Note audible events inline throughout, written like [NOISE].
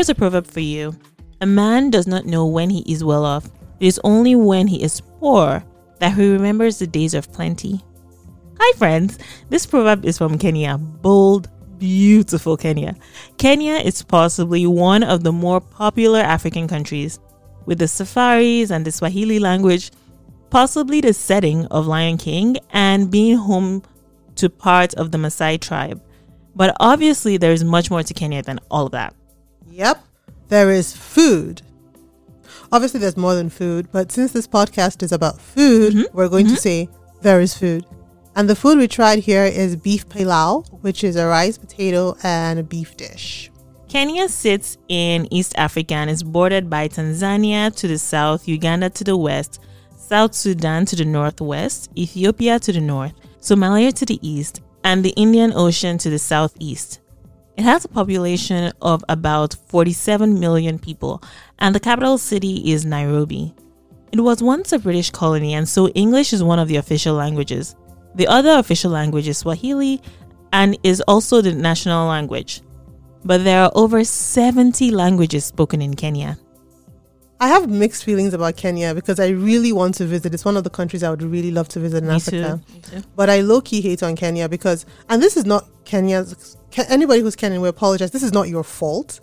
here's a proverb for you A man does not know when he is well off, it is only when he is poor that he remembers the days of plenty. Hi, friends. This proverb is from Kenya. Bold, beautiful Kenya. Kenya is possibly one of the more popular African countries, with the safaris and the Swahili language, possibly the setting of Lion King, and being home to part of the Maasai tribe. But obviously, there's much more to Kenya than all of that. Yep. There is food. Obviously, there's more than food, but since this podcast is about food, Mm-hmm. we're going to say there is food. And the food we tried here is beef pilau, which is a rice, potato, and a beef dish. Kenya sits in East Africa and is bordered by Tanzania to the south, Uganda to the west, South Sudan to the northwest, Ethiopia to the north, Somalia to the east, and the Indian Ocean to the southeast. It has a population of about 47 million people, and the capital city is Nairobi. It was once a British colony, and so English is one of the official languages. The other official language is Swahili and is also the national language. But there are over 70 languages spoken in Kenya. I have mixed feelings about Kenya because I really want to visit. It's one of the countries I would really love to visit in Me Africa. too. Too. But I low key hate on Kenya because, and this is not Kenya's, Ke- anybody who's Kenyan, we apologize. This is not your fault.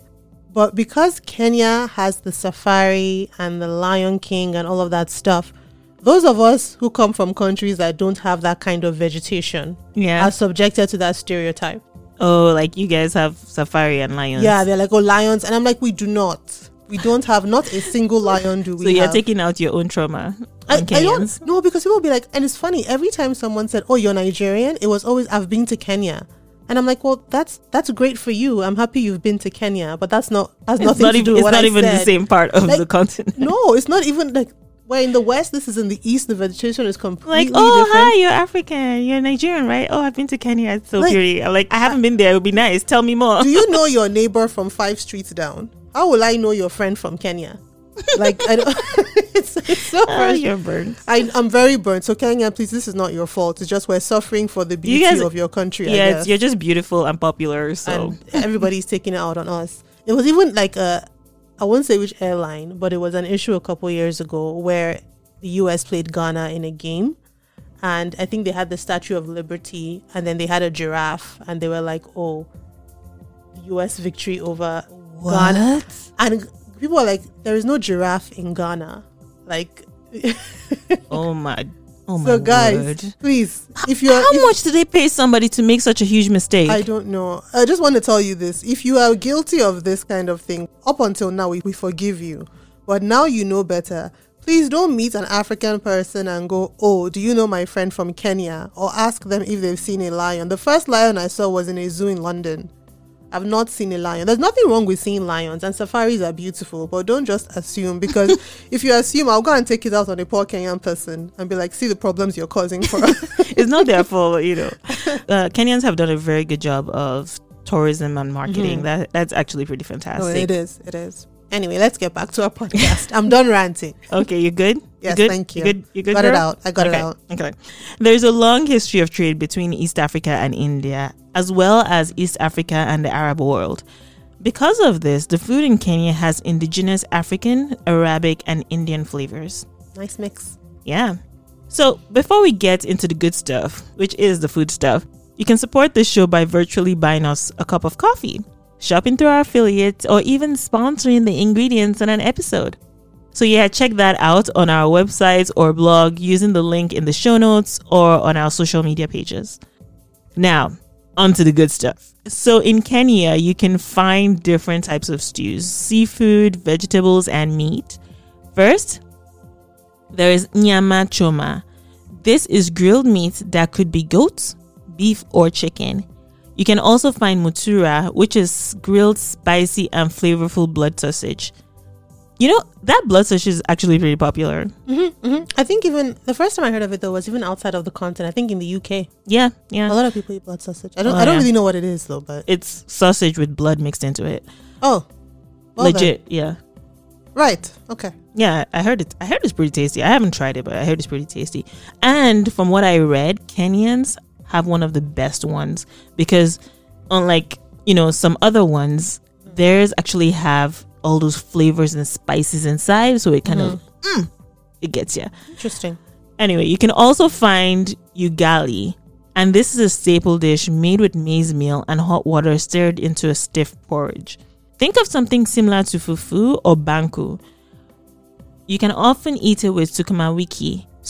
But because Kenya has the safari and the Lion King and all of that stuff, those of us who come from countries that don't have that kind of vegetation Yeah. are subjected to that stereotype. Oh, like you guys have safari and lions. Yeah, they're like, oh, lions. And I'm like, we do not. We don't have not a single lion, do we? So you're have. taking out your own trauma I, I don't no because people will be like, and it's funny every time someone said, "Oh, you're Nigerian," it was always, "I've been to Kenya," and I'm like, "Well, that's that's great for you. I'm happy you've been to Kenya, but that's not that's It's nothing not to even, do with it's not I even the same part of Like, the continent. No, it's not even like we're in the west. This is in the east. The vegetation is completely Like, oh, different. hi, you're African. You're Nigerian, right? Oh, I've been to Kenya. It's so Like, pretty. Like, I haven't been there. It would be nice. Tell me more. do you [LAUGHS] know your neighbor from five streets down? How will I know your friend from Kenya? Like, I don't. [LAUGHS] it's, it's so Oh, you're burned. I, I'm very burnt. So Kenya, please, this is not your fault. It's just we're suffering for the beauty guys- of your country. I Yeah, you're just beautiful and popular. So and everybody's taking it out on us. It was even like a, I won't say which airline, but it was an issue a couple years ago where the U.S. played Ghana in a game, and I think they had the Statue of Liberty, and then they had a giraffe, and they were like, "Oh, U.S. victory over Ghana," and people are like, "There is no giraffe in Ghana," like. [LAUGHS] Oh my. Oh my so guys, word. please, if you're How if- much do they pay somebody to make such a huge mistake? I don't know. I just want to tell you this. If you are guilty of this kind of thing, up until now, we, we forgive you. But now you know better. Please don't meet an African person and go, Oh, do you know my friend from Kenya? Or ask them if they've seen a lion. The first lion I saw was in a zoo in London. I've not seen a lion. There's nothing wrong with seeing lions, and safaris are beautiful, but don't just assume because [LAUGHS] if you assume, I'll go and take it out on a poor Kenyan person and be like, See the problems you're causing for us. [LAUGHS] it's not their fault, you know. [LAUGHS] Uh, Kenyans have done a very good job of tourism and marketing. That that's actually pretty oh, fantastic. it is. It is. Anyway, let's get back to our podcast. I'm done ranting. Okay, you good? Yes, good? thank you. you good? You good? Got it out. I got it out. Okay. There's a long history of trade between East Africa and India, as well as East Africa and the Arab world. Because of this, the food in Kenya has indigenous African, Arabic, and Indian flavors. Nice mix. Yeah. So before we get into the good stuff, which is the food stuff, you can support this show by virtually buying us a cup of coffee, shopping through our affiliates, or even sponsoring the ingredients in an episode. So yeah, check that out on our website or blog using the link in the show notes or on our social media pages. Now, on to the good stuff. So in Kenya, you can find different types of stews, seafood, vegetables, and meat. First, there is nyama choma. This is grilled meat that could be goat, beef, or chicken. You can also find mutura, which is grilled, spicy, and flavorful blood sausage. You know, that blood sausage is actually pretty popular. Mm-hmm, mm-hmm. I think even the first time I heard of it though was even outside of the continent. I think in the UK, Yeah, yeah. a lot of people eat blood sausage. I don't. Oh, I don't yeah. really know what it is though. But It's sausage with blood mixed into it. oh, well then. Legit, yeah. Right. Okay. Yeah, I heard it. I heard it's pretty tasty. I haven't tried it, but I heard it's pretty tasty. And from what I read, Kenyans have one of the best ones because, unlike you know some other ones, theirs actually have all those flavors and spices inside, so it kind of mm, it gets you. Interesting. Anyway, you can also find ugali, and this is a staple dish made with maize meal and hot water stirred into a stiff porridge. Think of something similar to fufu or banku. You can often eat it with sukuma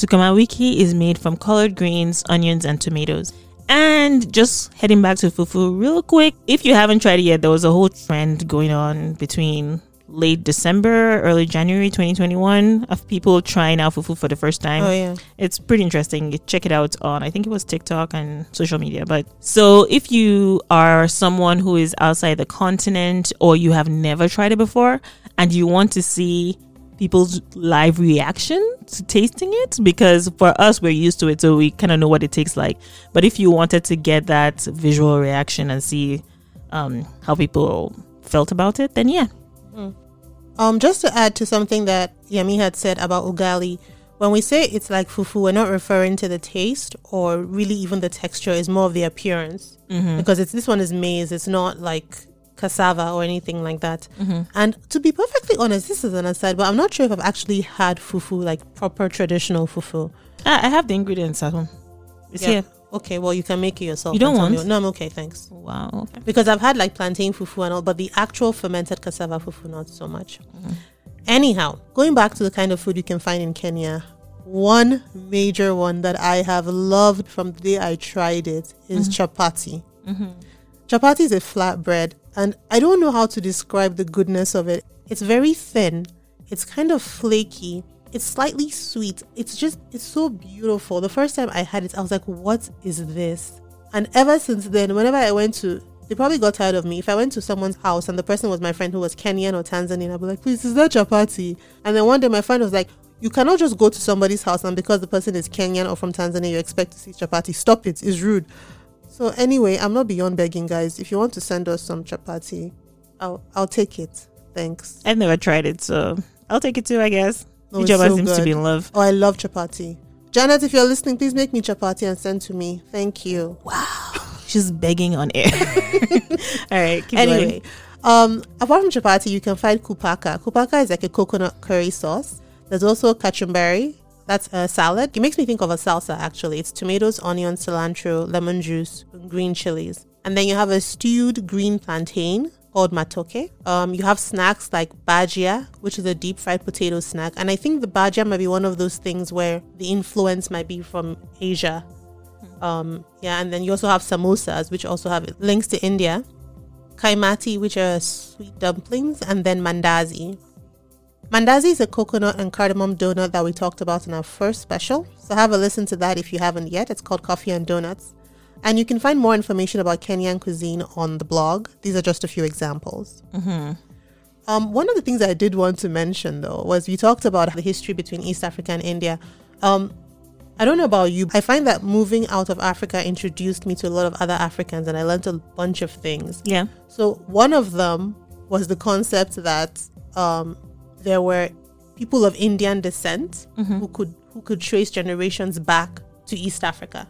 wiki. Wiki is made from collard greens, onions, and tomatoes. And just heading back to fufu real quick, if you haven't tried it yet, there was a whole trend going on between late December, early January 2021 of people trying out fufu for the first time. Oh yeah. It's pretty interesting. You check it out on I think it was TikTok and social media. But so if you are someone who is outside the continent or you have never tried it before and you want to see people's live reaction to tasting it because for us we're used to it so we kind of know what it tastes like but if you wanted to get that visual reaction and see um, how people felt about it then yeah Um, just to add to something that yami had said about ugali, when we say it's like fufu, we're not referring to the taste or really even the texture. It's more of the appearance because it's this one is maize. It's not like cassava or anything like that. Mm-hmm. And to be perfectly honest, this is an aside, but I'm not sure if I've actually had fufu like proper traditional fufu. Ah, i have the ingredients at home it's Yeah. here Okay, well you can make it yourself. You don't tell me- want? No, I'm okay, thanks. wow okay. because I've had like plantain fufu and all, but the actual fermented cassava fufu not so much. Mm-hmm. Anyhow, going back to the kind of food you can find in Kenya, one major one that I have loved from the day I tried it is mm-hmm. chapati. Chapati is a flatbread, and I don't know how to describe the goodness of it. It's very thin, it's kind of flaky, it's slightly sweet. It's just, it's so beautiful. The first time I had it, I was like, what is this? And ever since then, whenever I went to, they probably got tired of me. If I went to someone's house and the person was my friend who was Kenyan or Tanzanian, I'd be like, please, is that chapati? And then one day my friend was like, you cannot just go to somebody's house and because the person is Kenyan or from Tanzania, you expect to see chapati. Stop it. It's rude. So anyway, I'm not beyond begging, guys. If you want to send us some chapati, I'll I'll take it. Thanks. i've never tried it so i'll take it too i guess No, so seems to be in love Oh, I love chapati. Janet, if you're listening, please make me chapati and send to me. Thank you. Wow. [LAUGHS] She's begging on air [LAUGHS] all right keep. Anyway, um, apart from chapati, you can find kupaka. Kupaka is like a coconut curry sauce. There's also kachumbari. That's a salad. It makes me think of a salsa actually. It's tomatoes, onion, cilantro, lemon juice, green chilies. And then you have a stewed green plantain called matoke. Um, you have snacks like bajia, which is a deep fried potato snack. And I think the bajia might be one of those things where the influence might be from Asia. Um, yeah, and then you also have samosas, which also have links to India kaimati, which are sweet dumplings, and then mandazi. Mandazi is a coconut and cardamom donut that we talked about in our first special. So have a listen to that if you haven't yet. It's called Coffee and Donuts. And you can find more information about Kenyan cuisine on the blog. These are just a few examples. Um, one of the things I did want to mention though was we talked about the history between East Africa and India. Um, I don't know about you. I find that moving out of Africa introduced me to a lot of other Africans and I learned a bunch of things. yeah So one of them was the concept that um, there were people of Indian descent who could who could trace generations back to East Africa,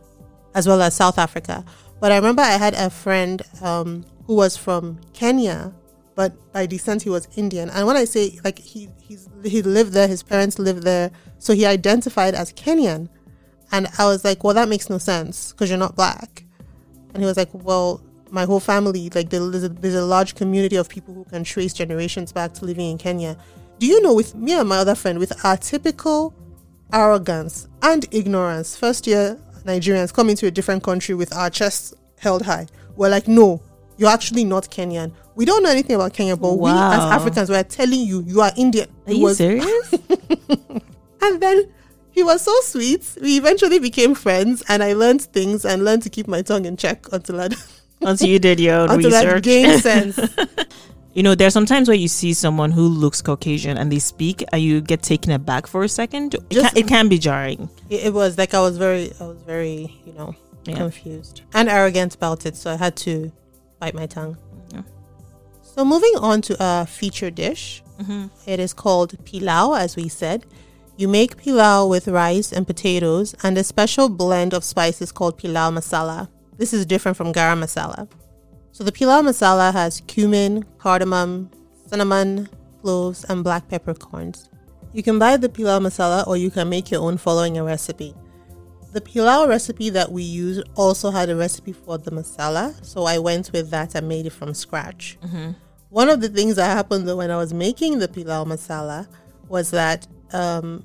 as well as South Africa. But I remember I had a friend um, who was from Kenya, but by descent he was Indian. And when I say like he he's he lived there, his parents lived there, so he identified as Kenyan. And I was like, well, that makes no sense because you're not black. And he was like, well, my whole family, like there's a, there's a large community of people who can trace generations back to living in Kenya. Do you know, with me and my other friend, with our typical arrogance and ignorance, first year Nigerians coming to a different country with our chests held high. We're like, no, you're actually not Kenyan. We don't know anything about Kenya, but we as Africans, we're telling you, you are Indian. are you was- serious [LAUGHS] and then he was so sweet. We eventually became friends, and I learned things and learned to keep my tongue in check until I until you did your own [LAUGHS] until I research gained [LAUGHS] sense. You know, there's sometimes where you see someone who looks Caucasian and they speak, and you get taken aback for a second. It, Just- can, it can be jarring. it, it was like I was very, I was very, you know, Yeah. confused and arrogant about it. So I had to bite my tongue. Yeah. So moving on to a feature dish, Mm-hmm. it is called pilau, as we said. You make pilau with rice and potatoes and a special blend of spices called pilau masala. This is different from garam masala. So the pilau masala has cumin, cardamom, cinnamon, cloves, and black peppercorns. You can buy the pilau masala or you can make your own following a recipe. The pilau recipe that we used also had a recipe for the masala, so I went with that and made it from scratch. One of the things that happened though when I was making the pilau masala was that um,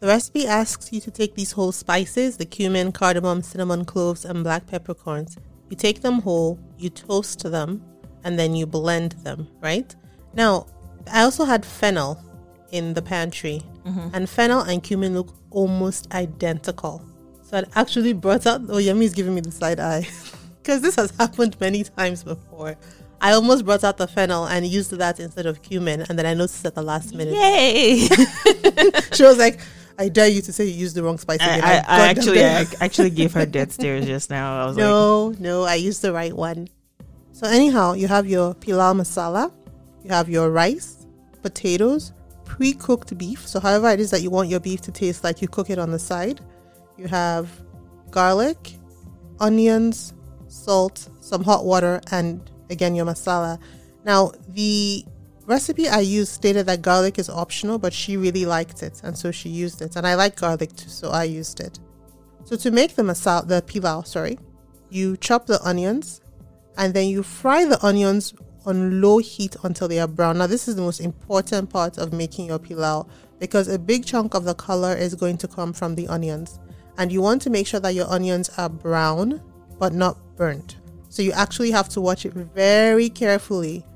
the recipe asks you to take these whole spices the cumin, cardamom, cinnamon, cloves, and black peppercorns. You take them whole, you toast them, and then you blend them, right? Now, I also had fennel in the pantry, mm-hmm. and fennel and cumin look almost identical. So I actually brought out. Oh, is giving me the side eye [LAUGHS] because this has happened many times before. I almost brought out the fennel and used that instead of cumin, and then I noticed at the last minute. Yay! [LAUGHS] [LAUGHS] She was like, "I dare you to say you used the wrong spice." I, again." I, I them actually. I [LAUGHS] actually gave her death stares just now. I was like, no, no, I used the right one. So anyhow, you have your pilau masala, you have your rice, potatoes, pre-cooked beef. So however it is that you want your beef to taste like, you cook it on the side. You have garlic, onions, salt, some hot water, and again your masala. Now the recipe I used stated that garlic is optional, but she really liked it, and so she used it. And I like garlic too, so I used it. So to make the masala, the pilau, sorry, you chop the onions, and then you fry the onions on low heat until they are brown. Now this is the most important part of making your pilau because a big chunk of the color is going to come from the onions, and you want to make sure that your onions are brown but not burnt. So you actually have to watch it very carefully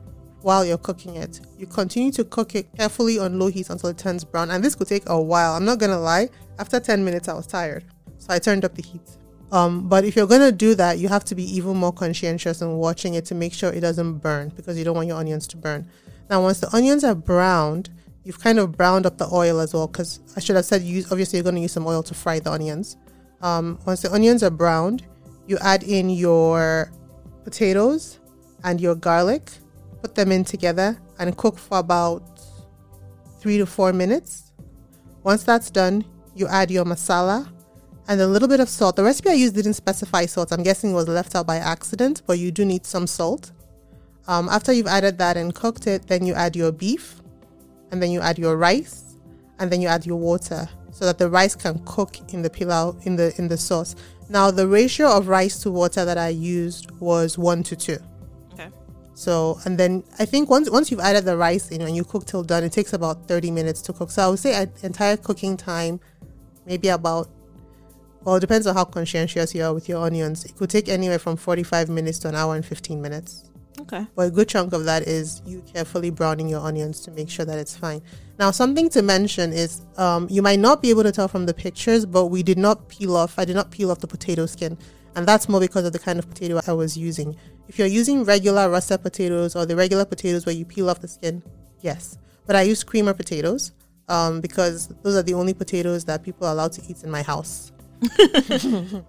while you're cooking it. You continue to cook it carefully on low heat until it turns brown. And this could take a while. I'm not gonna lie. After 10 minutes, I was tired. So I turned up the heat. Um, but if you're gonna do that, you have to be even more conscientious in watching it to make sure it doesn't burn because you don't want your onions to burn. Now, once the onions are browned, you've kind of browned up the oil as well because I should have said use obviously you're gonna use some oil to fry the onions. Um, once the onions are browned, you add in your potatoes and your garlic, put them in together and cook for about three to four minutes. Once that's done, you add your masala and a little bit of salt. The recipe I used didn't specify salt. I'm guessing it was left out by accident, but you do need some salt. Um, after you've added that and cooked it, then you add your beef, and then you add your rice, and then you add your water, so that the rice can cook in the pilau in the in the sauce. Now the ratio of rice to water that I used was one to two. So and then I think once once you've added the rice in and you cook till done, it takes about thirty minutes to cook. So I would say entire cooking time, maybe about well, it depends on how conscientious you are with your onions. It could take anywhere from forty five minutes to an hour and fifteen minutes. Okay. But a good chunk of that is you carefully browning your onions to make sure that it's fine. Now, something to mention is um, you might not be able to tell from the pictures, but we did not peel off. I did not peel off the potato skin, and that's more because of the kind of potato I was using. If you're using regular russet potatoes or the regular potatoes where you peel off the skin, yes. But I use creamer potatoes um, because those are the only potatoes that people are allowed to eat in my house. [LAUGHS]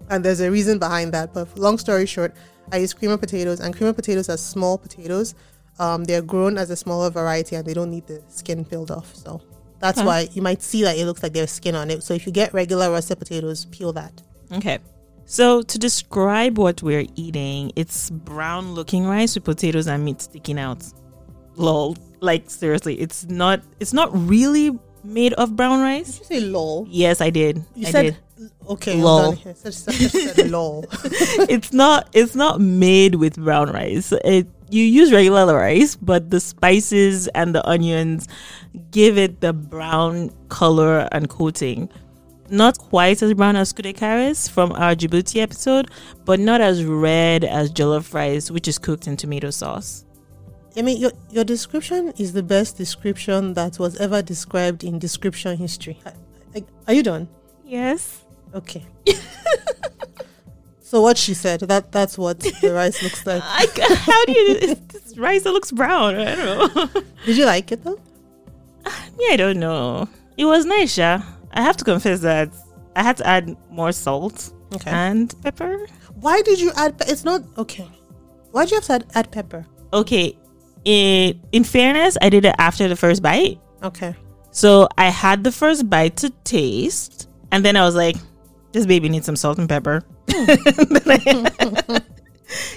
and there's a reason behind that. But long story short, I use creamer potatoes, and creamer potatoes are small potatoes. Um, they're grown as a smaller variety, and they don't need the skin peeled off. So that's Okay. why you might see that it looks like there's skin on it. So if you get regular russet potatoes, peel that. Okay. So to describe what we're eating, it's brown looking rice with potatoes and meat sticking out. Lol. Like seriously, it's not it's not really made of brown rice. Did you say lol? Yes, I did. You I said did. okay. Lol. Said, said, said lol. [LAUGHS] [LAUGHS] it's not it's not made with brown rice. It you use regular rice, but the spices and the onions give it the brown color and coating. Not quite as brown as kude karis from our Djibouti episode, but not as red as jollof rice, which is cooked in tomato sauce. I mean, your your description is the best description that was ever described in description history. I, I, are you done? Yes. Okay. [LAUGHS] so what she said that that's what the rice looks [LAUGHS] like. I, how do you this rice that looks brown? I don't know. Did you like it though? [LAUGHS] yeah, I don't know. It was nice, yeah. I have to confess that I had to add more salt Okay. and pepper. Why did you add? Pe- it's not okay. Why did you have to add, add pepper? Okay, it, in fairness, I did it after the first bite. Okay. So I had the first bite to taste, and then I was like, this baby needs some salt and pepper. [LAUGHS] [LAUGHS]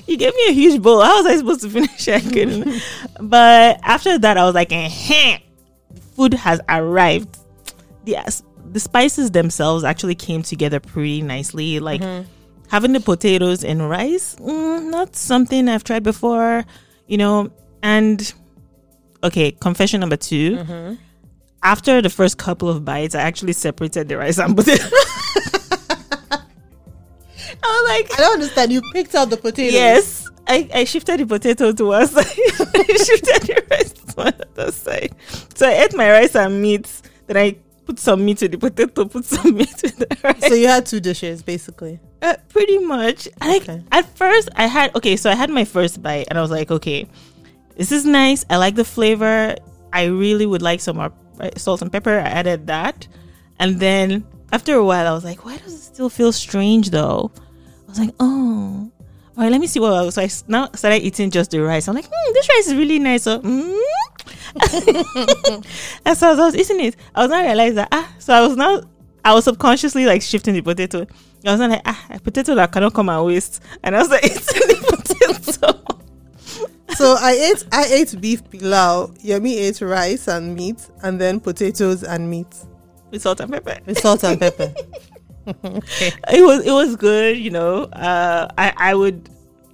you gave me a huge bowl. How was I supposed to finish it? I couldn't. but after that, I was like, eh, [LAUGHS] food has arrived. The the spices themselves actually came together pretty nicely. Like having the potatoes and rice, mm, not something I've tried before. You know, and okay, confession number 2 After the first couple of bites, I actually separated the rice and potato. [LAUGHS] I was like, I don't understand. You picked out the potatoes. Yes, I, I shifted the potato to one [LAUGHS] side. I shifted the rice to one other side. So I ate my rice and meat. Then I put some meat with the potato, put some meat with the rice. So you had two dishes basically. Uh, pretty much. Like Okay. at first, I had okay. So I had my first bite, and I was like, okay, this is nice. I like the flavor. I really would like some more uh, salt and pepper. I added that, and then after a while, I was like, why does it still feel strange though? I was like, oh. All right, let me see what else. So I now started eating just the rice. I'm like, hmm, this rice is really nice. So, mm. And so as I was eating it, I was not realized that ah, so I was now I was subconsciously like shifting the potato. I was not like ah, a potato that cannot come and waste, and I was like [LAUGHS] eating the potato. So I ate I ate beef pilau. Yummy ate rice and meat, and then potatoes and meat with salt and pepper. with salt and pepper. [LAUGHS] It was it was good, you know. Uh, I I would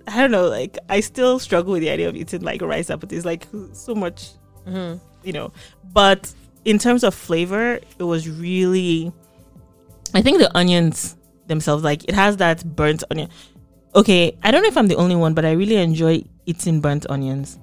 I don't know, like I still struggle with the idea of eating like rice and potatoes, like so much, Mm-hmm. you know. But in terms of flavor, it was really. I think the onions themselves, like it has that burnt onion. Okay, I don't know if I'm the only one, but I really enjoy eating burnt onions.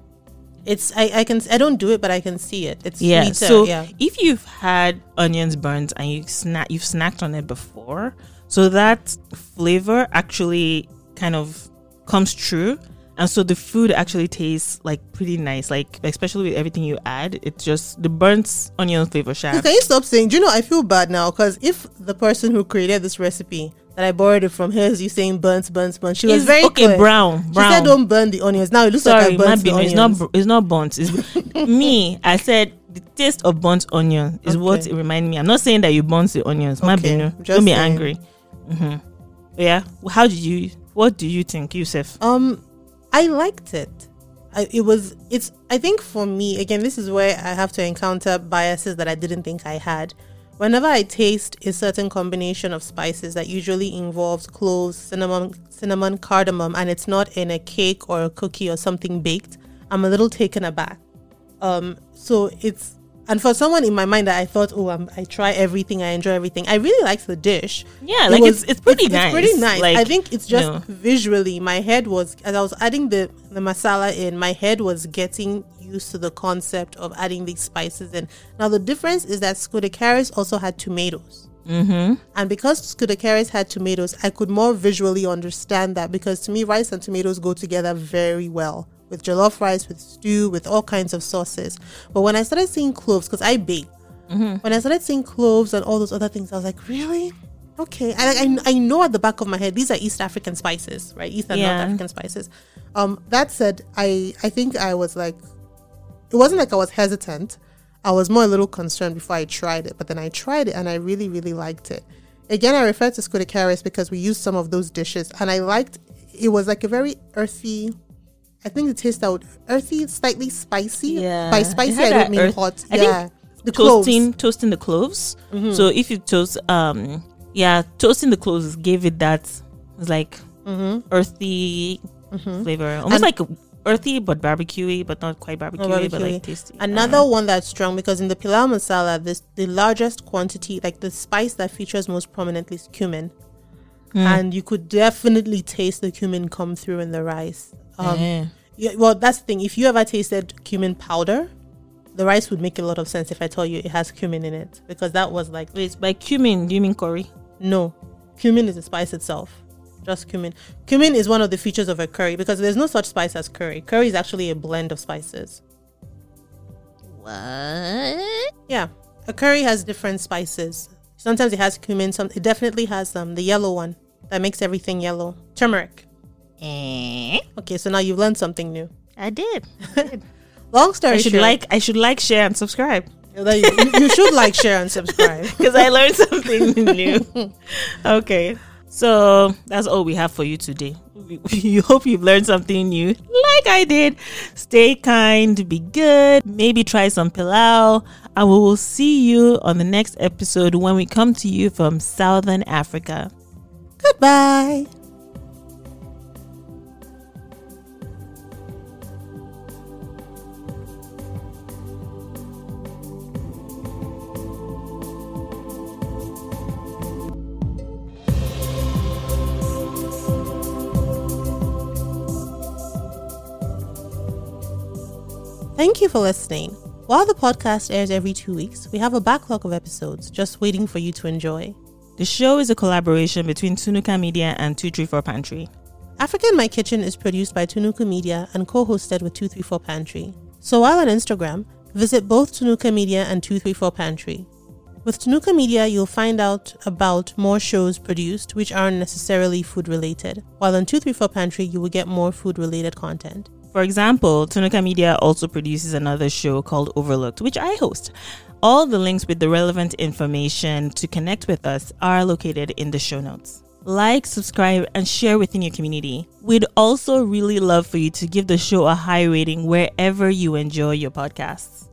It's I, I can I don't do it, but I can see it. It's Yeah. sweeter, So yeah. if you've had onions burnt and you snack you've snacked on it before, so that flavor actually kind of comes true. And so the food actually tastes like pretty nice, like especially with everything you add. It's just the burnt onion flavor shab. Can you stop saying? Do you know I feel bad now because if the person who created this recipe that I borrowed it from hears you saying burnt, burnt, burnt, she was It's very okay, clear. brown, She brown. said don't burn the onions. Now it looks Sorry, like I burnt the onions. it's not it's not burnt. It's [LAUGHS] me. I said the taste of burnt onion is what Okay. it reminded me. I'm not saying that you burnt the onions. My Okay, binu. Don't be angry. hmm Yeah. How did you? What do you think, Yusuf? Um, I liked it. I, it was. It's. I think for me, again, this is where I have to encounter biases that I didn't think I had. Whenever I taste a certain combination of spices that usually involves cloves, cinnamon, cinnamon, cardamom, and it's not in a cake or a cookie or something baked, I'm a little taken aback. Um, so it's and for someone in my mind that I thought, oh, I'm, I try everything, I enjoy everything. I really liked the dish. Yeah, It like was- it's it's pretty it's, nice. It's pretty nice. Like, I think it's just you know. visually. My head was as I was adding the the masala in. My head was getting used to the concept of adding these spices in. Now the difference is that Scudecaris also had tomatoes. Mm-hmm. And because Scudecaris had tomatoes, I could more visually understand that because to me, rice and tomatoes go together very well with jollof rice, with stew, with all kinds of sauces. But when I started seeing cloves, because I bake, when I started seeing cloves and all those other things, I was like, really? Okay. I, I, I know at the back of my head, these are East African spices, right? East and Yeah. North African spices. Um, that said, I, I think I was like, it wasn't like I was hesitant. I was more a little concerned before I tried it, but then I tried it and I really, really liked it. Again, I refer to Scudecaris because we used some of those dishes and I liked it was like a very earthy. I think the taste out earthy, slightly spicy. Yeah. By spicy, I don't mean earth- hot. I yeah, the cloves. Mm-hmm. toasting toasting the cloves. So if you toast, um, yeah, toasting the cloves gave it that was like earthy flavor, almost Mm-hmm. And- like earthy but barbecuey, but not quite barbecuey, but like tasty. Another one that's strong because in the pilau masala, this the largest quantity, like the spice that features most prominently is cumin, and you could definitely taste the cumin come through in the rice. Um, Eh. yeah, well, that's the thing. If you ever tasted cumin powder, the rice would make a lot of sense if I tell you it has cumin in it because that was like Wait, by cumin, do you mean curry? no, cumin is a spice itself. Just cumin. Cumin is one of the features of a curry because there's no such spice as curry. Curry is actually a blend of spices. What? Yeah, a curry has different spices. Sometimes it has cumin. Some it definitely has um the yellow one that makes everything yellow. Turmeric. Eh, Okay, so now you've learned something new. I [LAUGHS] did. Long story I should short, like. I should like, share, and subscribe you, you should like, share, and subscribe. [LAUGHS] because I learned something [LAUGHS] new. Okay. So that's all we have for you today. We hope you've learned something new, like I did. Stay kind, be good, maybe try some pilau, and we will see you on the next episode when we come to you from Southern Africa. Goodbye. Thank you for listening. While the podcast airs every two weeks, we have a backlog of episodes just waiting for you to enjoy. The show is a collaboration between Tunuka Media and 234 Pantry. Africa in My Kitchen is produced by Tunuka Media and co hosted with 234 Pantry. So while on Instagram, visit both Tunuka Media and 234 Pantry. With Tunuka Media, you'll find out about more shows produced which aren't necessarily food related, while on 234 Pantry, you will get more food related content. For example, Tunuka Media also produces another show called Overlooked, which I host. All the links with the relevant information to connect with us are located in the show notes. Like, subscribe, and share within your community. We'd also really love for you to give the show a high rating wherever you enjoy your podcasts.